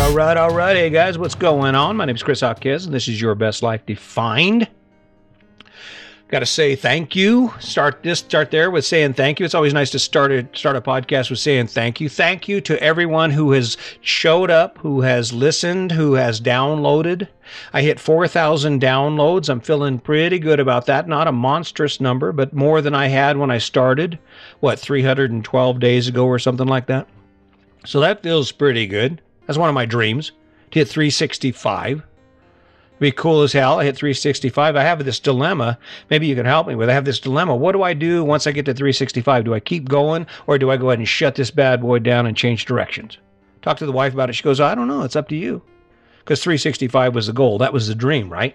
all right, all right. Hey guys, what's going on? My name is Chris Hawkes, and this is Your Best Life Defined. Got to say thank you. Start this, start there with saying thank you. It's always nice to start a start a podcast with saying thank you. Thank you to everyone who has showed up, who has listened, who has downloaded. I hit 4,000 downloads. I'm feeling pretty good about that. Not a monstrous number, but more than I had when I started. What 312 days ago or something like that. So that feels pretty good. That's one of my dreams to hit 365 be cool as hell. I hit 365. I have this dilemma. Maybe you can help me with. I have this dilemma. What do I do once I get to 365? Do I keep going or do I go ahead and shut this bad boy down and change directions? Talk to the wife about it. She goes, I don't know. It's up to you. Because 365 was the goal. That was the dream, right?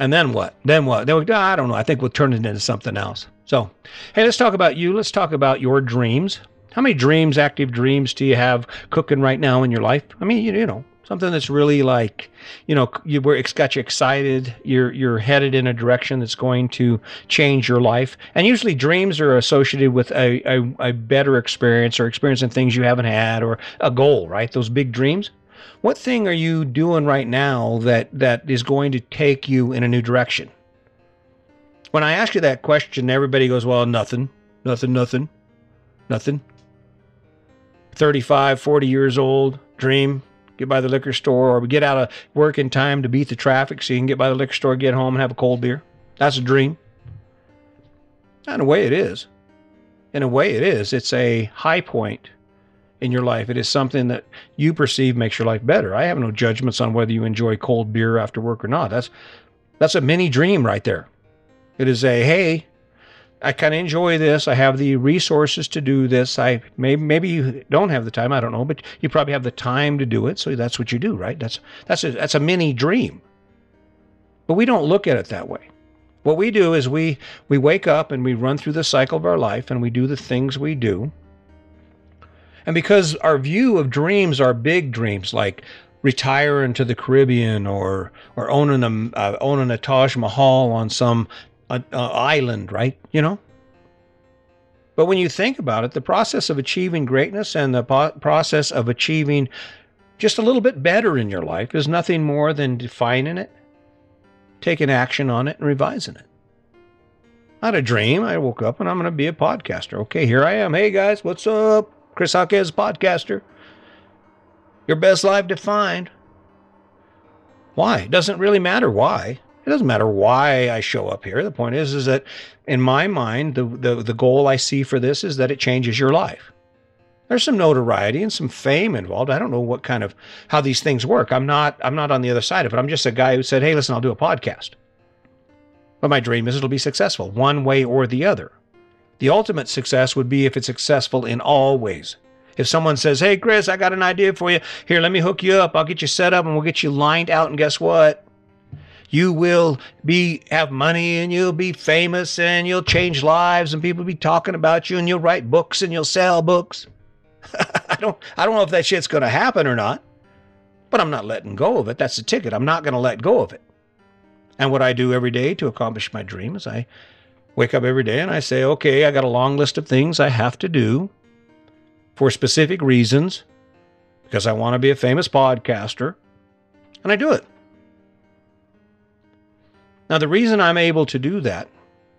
And then what? Then what? Then we, I don't know. I think we'll turn it into something else. So, hey, let's talk about you. Let's talk about your dreams. How many dreams, active dreams, do you have cooking right now in your life? I mean, you, you know, something that's really like you know you were it's got you excited you're you're headed in a direction that's going to change your life. And usually dreams are associated with a, a, a better experience or experiencing things you haven't had or a goal right? Those big dreams. What thing are you doing right now that that is going to take you in a new direction? When i ask you that question everybody goes well nothing nothing nothing nothing 35 40 years old dream get by the liquor store, or get out of work in time to beat the traffic so you can get by the liquor store, get home, and have a cold beer. That's a dream. In a way, it is. In a way, it is. It's a high point in your life. It is something that you perceive makes your life better. I have no judgments on whether you enjoy cold beer after work or not. That's that's a mini dream right there. It is a hey, I kind of enjoy this. I have the resources to do this. I maybe maybe you don't have the time. I don't know, but you probably have the time to do it. So that's what you do, right? That's that's a, that's a mini dream. But we don't look at it that way. What we do is we we wake up and we run through the cycle of our life and we do the things we do. And because our view of dreams are big dreams like retiring to the Caribbean or or owning a uh, owning a Taj Mahal on some a, a island, right? You know? But when you think about it, the process of achieving greatness and the po- process of achieving just a little bit better in your life is nothing more than defining it, taking action on it, and revising it. Had a dream. I woke up and I'm going to be a podcaster. Okay, here I am. Hey guys, what's up? Chris Hawkes, podcaster. Your best life defined. Why? It doesn't really matter why. It doesn't matter why I show up here. The point is, is that in my mind, the, the, the goal I see for this is that it changes your life. There's some notoriety and some fame involved. I don't know what kind of how these things work. I'm not I'm not on the other side of it. I'm just a guy who said, "Hey, listen, I'll do a podcast." But my dream is it'll be successful one way or the other. The ultimate success would be if it's successful in all ways. If someone says, "Hey, Chris, I got an idea for you. Here, let me hook you up. I'll get you set up and we'll get you lined out and guess what? You will be have money and you'll be famous and you'll change lives and people will be talking about you and you'll write books and you'll sell books. I don't I don't know if that shit's going to happen or not. But I'm not letting go of it. That's the ticket. I'm not going to let go of it. And what I do every day to accomplish my dream is I wake up every day and I say, "Okay, I got a long list of things I have to do for specific reasons because I want to be a famous podcaster." And I do it. Now, the reason I'm able to do that,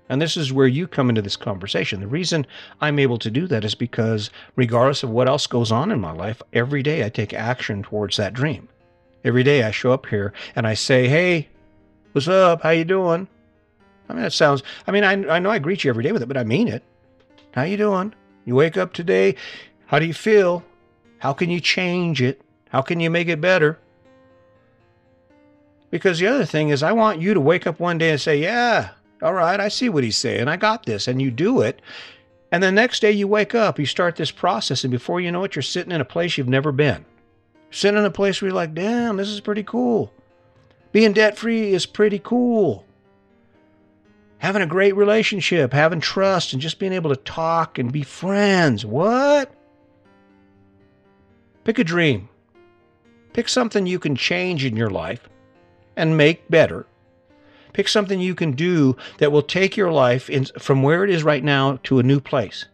and this is where you come into this conversation, the reason I'm able to do that is because regardless of what else goes on in my life, every day I take action towards that dream. Every day I show up here and I say, "Hey, what's up? How you doing?" I mean, it sounds. I mean, I, I know I greet you every day with it, but I mean it. How you doing? You wake up today. How do you feel? How can you change it? How can you make it better? Because the other thing is, I want you to wake up one day and say, Yeah, all right, I see what he's saying. I got this. And you do it. And the next day you wake up, you start this process, and before you know it, you're sitting in a place you've never been. Sitting in a place where you're like, damn, this is pretty cool. Being debt free is pretty cool. Having a great relationship, having trust, and just being able to talk and be friends. What? Pick a dream. Pick something you can change in your life and make better. Pick something you can do that will take your life in, from where it is right now to a new place.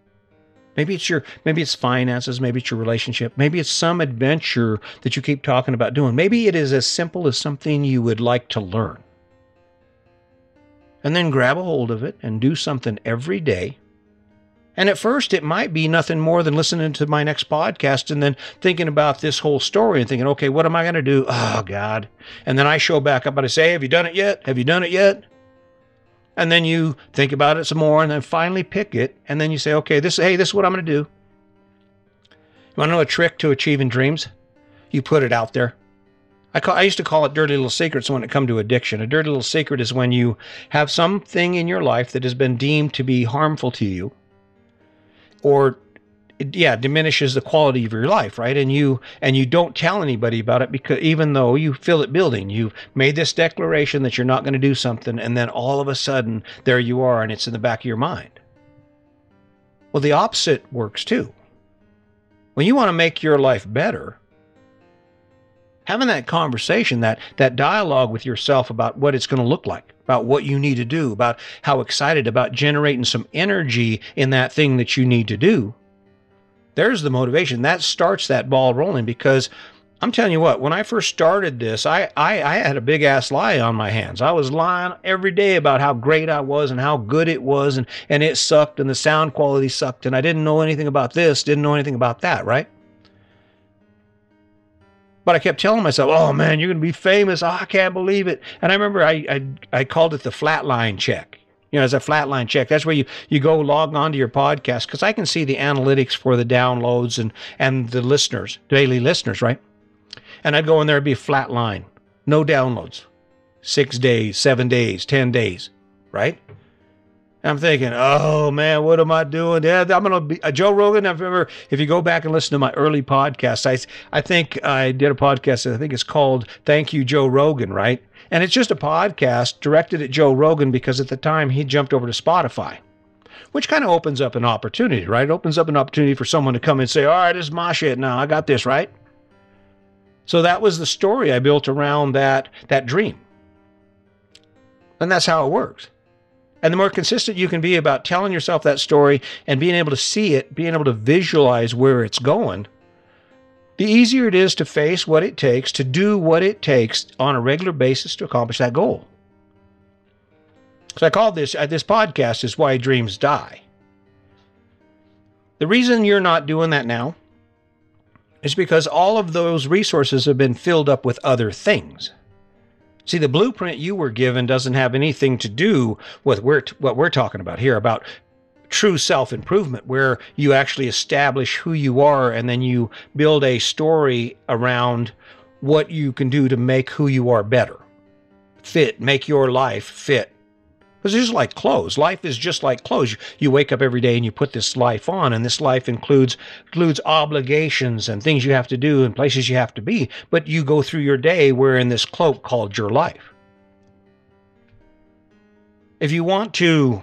Maybe it's your maybe it's finances, maybe it's your relationship, maybe it's some adventure that you keep talking about doing. Maybe it is as simple as something you would like to learn. And then grab a hold of it and do something every day. And at first, it might be nothing more than listening to my next podcast and then thinking about this whole story and thinking, okay, what am I going to do? Oh, God. And then I show back up and I say, Have you done it yet? Have you done it yet? and then you think about it some more and then finally pick it and then you say okay this hey this is what i'm going to do you want to know a trick to achieving dreams you put it out there I, call, I used to call it dirty little secrets when it come to addiction. A dirty little secret is when you have something in your life that has been deemed to be harmful to you or yeah diminishes the quality of your life right? And you and you don't tell anybody about it because even though you feel it building you've made this declaration that you're not going to do something and then all of a sudden there you are and it's in the back of your mind. Well the opposite works too. When you want to make your life better having that conversation that that dialogue with yourself about what it's going to look like about what you need to do about how excited about generating some energy in that thing that you need to do there's the motivation. That starts that ball rolling because I'm telling you what, when I first started this, I, I, I, had a big ass lie on my hands. I was lying every day about how great I was and how good it was, and, and it sucked, and the sound quality sucked, and I didn't know anything about this, didn't know anything about that, right? But I kept telling myself, oh man, you're going to be famous. Oh, I can't believe it. And I remember I, I, I called it the flatline check you know, as a flatline check. That's where you, you go log on to your podcast because I can see the analytics for the downloads and, and the listeners, daily listeners, right? And I'd go in there, it'd be a flat line, no downloads, six days, seven days, 10 days, right? I'm thinking, oh man, what am I doing? Yeah, I'm gonna be uh, Joe Rogan. I remember if you go back and listen to my early podcast, I I think I did a podcast. I think it's called "Thank You, Joe Rogan," right? And it's just a podcast directed at Joe Rogan because at the time he jumped over to Spotify, which kind of opens up an opportunity, right? It opens up an opportunity for someone to come and say, all right, this is my shit now. I got this, right? So that was the story I built around that, that dream. And that's how it works. And the more consistent you can be about telling yourself that story and being able to see it, being able to visualize where it's going, the easier it is to face what it takes to do what it takes on a regular basis to accomplish that goal. So I call this uh, this podcast is why dreams die. The reason you're not doing that now is because all of those resources have been filled up with other things. See, the blueprint you were given doesn't have anything to do with what we're talking about here about true self improvement where you actually establish who you are and then you build a story around what you can do to make who you are better, fit, make your life fit. It's just like clothes. Life is just like clothes. You wake up every day and you put this life on, and this life includes includes obligations and things you have to do and places you have to be. But you go through your day wearing this cloak called your life. If you want to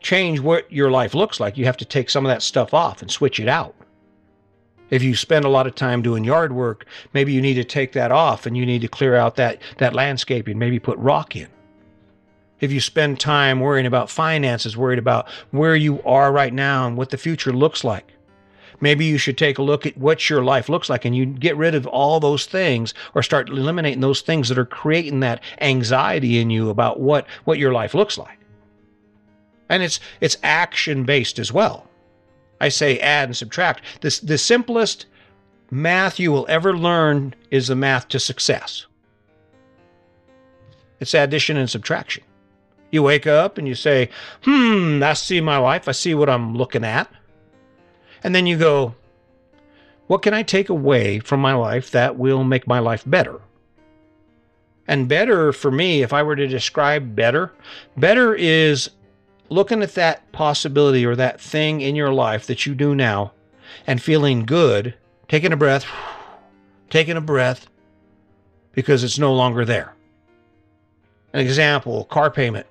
change what your life looks like, you have to take some of that stuff off and switch it out. If you spend a lot of time doing yard work, maybe you need to take that off and you need to clear out that, that landscaping, maybe put rock in. If you spend time worrying about finances, worried about where you are right now and what the future looks like, maybe you should take a look at what your life looks like and you get rid of all those things or start eliminating those things that are creating that anxiety in you about what, what your life looks like and it's it's action based as well. I say add and subtract. This the simplest math you will ever learn is the math to success. It's addition and subtraction. You wake up and you say, "Hmm, I see my life. I see what I'm looking at." And then you go, "What can I take away from my life that will make my life better?" And better for me, if I were to describe better, better is looking at that possibility or that thing in your life that you do now and feeling good, taking a breath, taking a breath because it's no longer there. An example car payment.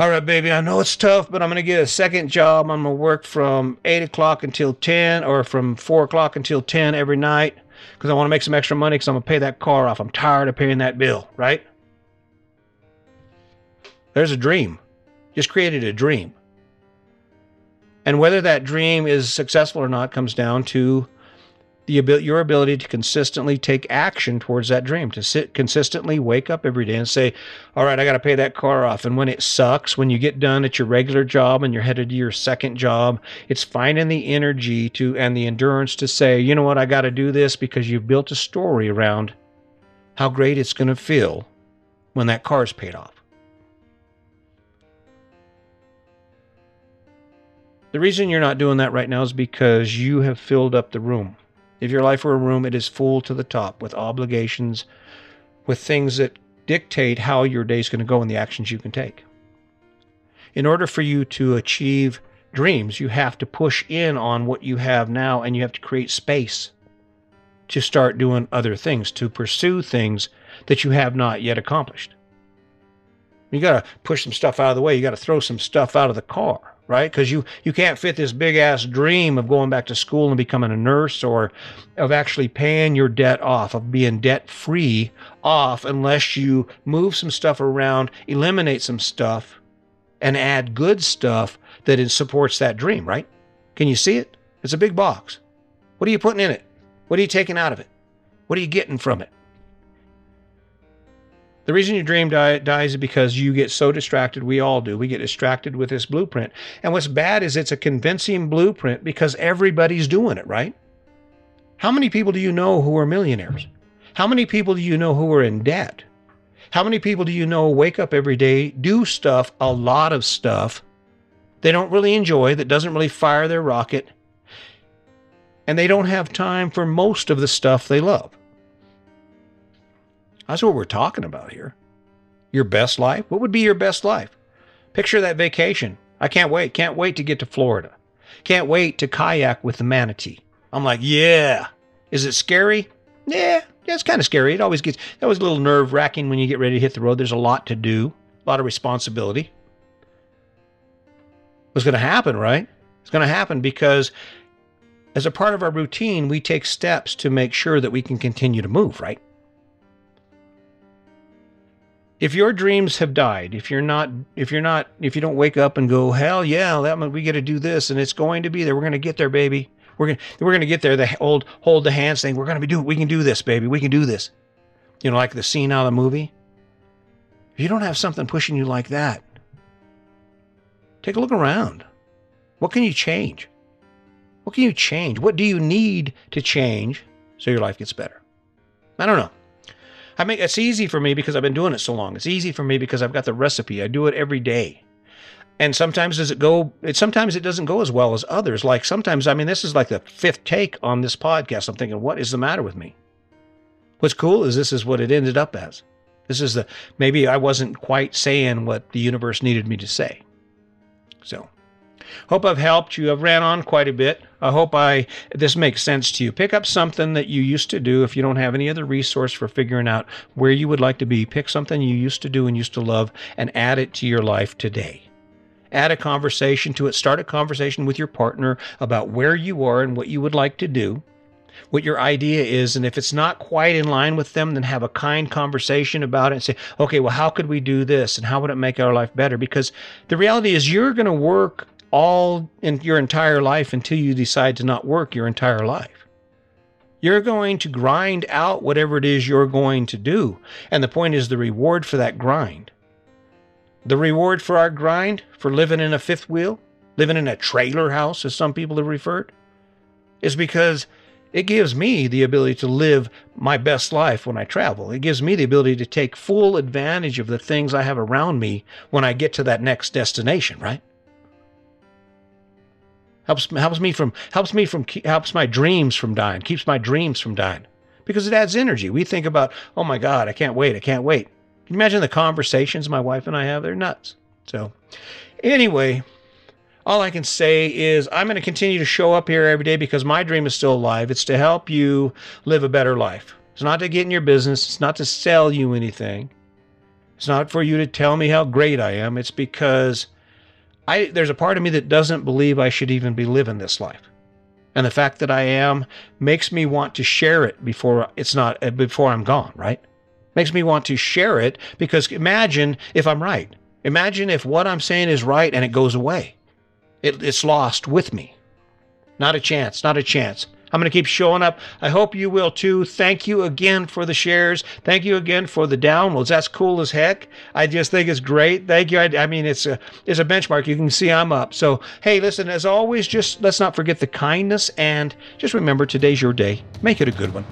All right, baby, I know it's tough, but I'm going to get a second job. I'm going to work from 8 o'clock until 10 or from 4 o'clock until 10 every night because I want to make some extra money because I'm going to pay that car off. I'm tired of paying that bill, right? There's a dream just created a dream. And whether that dream is successful or not comes down to the your ability to consistently take action towards that dream, to sit consistently wake up every day and say, "All right, I got to pay that car off." And when it sucks, when you get done at your regular job and you're headed to your second job, it's finding the energy to and the endurance to say, "You know what? I got to do this because you've built a story around how great it's going to feel when that car's paid off." The reason you're not doing that right now is because you have filled up the room. If your life were a room, it is full to the top with obligations, with things that dictate how your day is going to go and the actions you can take. In order for you to achieve dreams, you have to push in on what you have now and you have to create space to start doing other things, to pursue things that you have not yet accomplished. You got to push some stuff out of the way. You got to throw some stuff out of the car right? Because you you can't fit this big ass dream of going back to school and becoming a nurse or of actually paying your debt off, of being debt free off, unless you move some stuff around, eliminate some stuff, and add good stuff that supports that dream, right? Can you see it? It's a big box. What are you putting in it? What are you taking out of it? What are you getting from it? The reason your dream die, dies is because you get so distracted. We all do. We get distracted with this blueprint. And what's bad is it's a convincing blueprint because everybody's doing it, right? How many people do you know who are millionaires? How many people do you know who are in debt? How many people do you know wake up every day, do stuff, a lot of stuff they don't really enjoy, that doesn't really fire their rocket, and they don't have time for most of the stuff they love? That's what we're talking about here. Your best life? What would be your best life? Picture that vacation. I can't wait. Can't wait to get to Florida. Can't wait to kayak with the manatee. I'm like, yeah. Is it scary? Yeah, yeah, it's kind of scary. It always gets, that was a little nerve wracking when you get ready to hit the road. There's a lot to do, a lot of responsibility. What's going to happen, right? It's going to happen because as a part of our routine, we take steps to make sure that we can continue to move, right? If your dreams have died, if you're not, if you're not, if you don't wake up and go, hell yeah, that we got to do this, and it's going to be there. We're going to get there, baby. We're gonna, we're to get there. The old hold the hands thing. We're to be doing. We can do this, baby. We can do this. You know, like the scene out of the movie. If you don't have something pushing you like that, take a look around. What can you change? What can you change? What do you need to change so your life gets better? I don't know. I make it's easy for me because I've been doing it so long. It's easy for me because I've got the recipe. I do it every day. And sometimes does it go it sometimes it doesn't go as well as others. Like sometimes I mean this is like the fifth take on this podcast. I'm thinking what is the matter with me? What's cool is this is what it ended up as. This is the maybe I wasn't quite saying what the universe needed me to say. So Hope I've helped you. I've ran on quite a bit. I hope I this makes sense to you. Pick up something that you used to do if you don't have any other resource for figuring out where you would like to be. Pick something you used to do and used to love and add it to your life today. Add a conversation to it. Start a conversation with your partner about where you are and what you would like to do what your idea is. And if it's not quite in line with them, then have a kind conversation about it and say, okay, well, how could we do this? And how would it make our life better? Because the reality is, you're going to work all in your entire life until you decide to not work your entire life. You're going to grind out whatever it is you're going to do. And the point is the reward for that grind. The reward for our grind, for living in a fifth wheel, living in a trailer house, as some people have referred, is because it gives me the ability to live my best life when I travel. It gives me the ability to take full advantage of the things I have around me when I get to that next destination, right? Helps helps me from helps me from helps my dreams from dying, keeps my dreams from dying because it adds energy. We think about, oh my God, I can't wait, I can't wait. Can you imagine the conversations my wife and I have? They're nuts. So, anyway, all I can say is I'm going to continue to show up here every day because my dream is still alive. It's to help you live a better life. It's not to get in your business. It's not to sell you anything. It's not for you to tell me how great I am. It's because I there's a part of me that doesn't believe I should even be living this life. And the fact that I am makes me want to share it before it's not uh, before I'm gone, right? Makes me want to share it because imagine if I'm right. Imagine if what I'm saying is right and it goes away. it, it's lost with me. Not a chance, not a chance. I'm going to keep showing up. I hope you will too. Thank you again for the shares. Thank you again for the downloads. That's cool as heck. I just think it's great. Thank you. I, I mean, it's a it's a benchmark. You can see I'm up. So hey, listen. As always, just let's not forget the kindness and just remember today's your day. Make it a good one.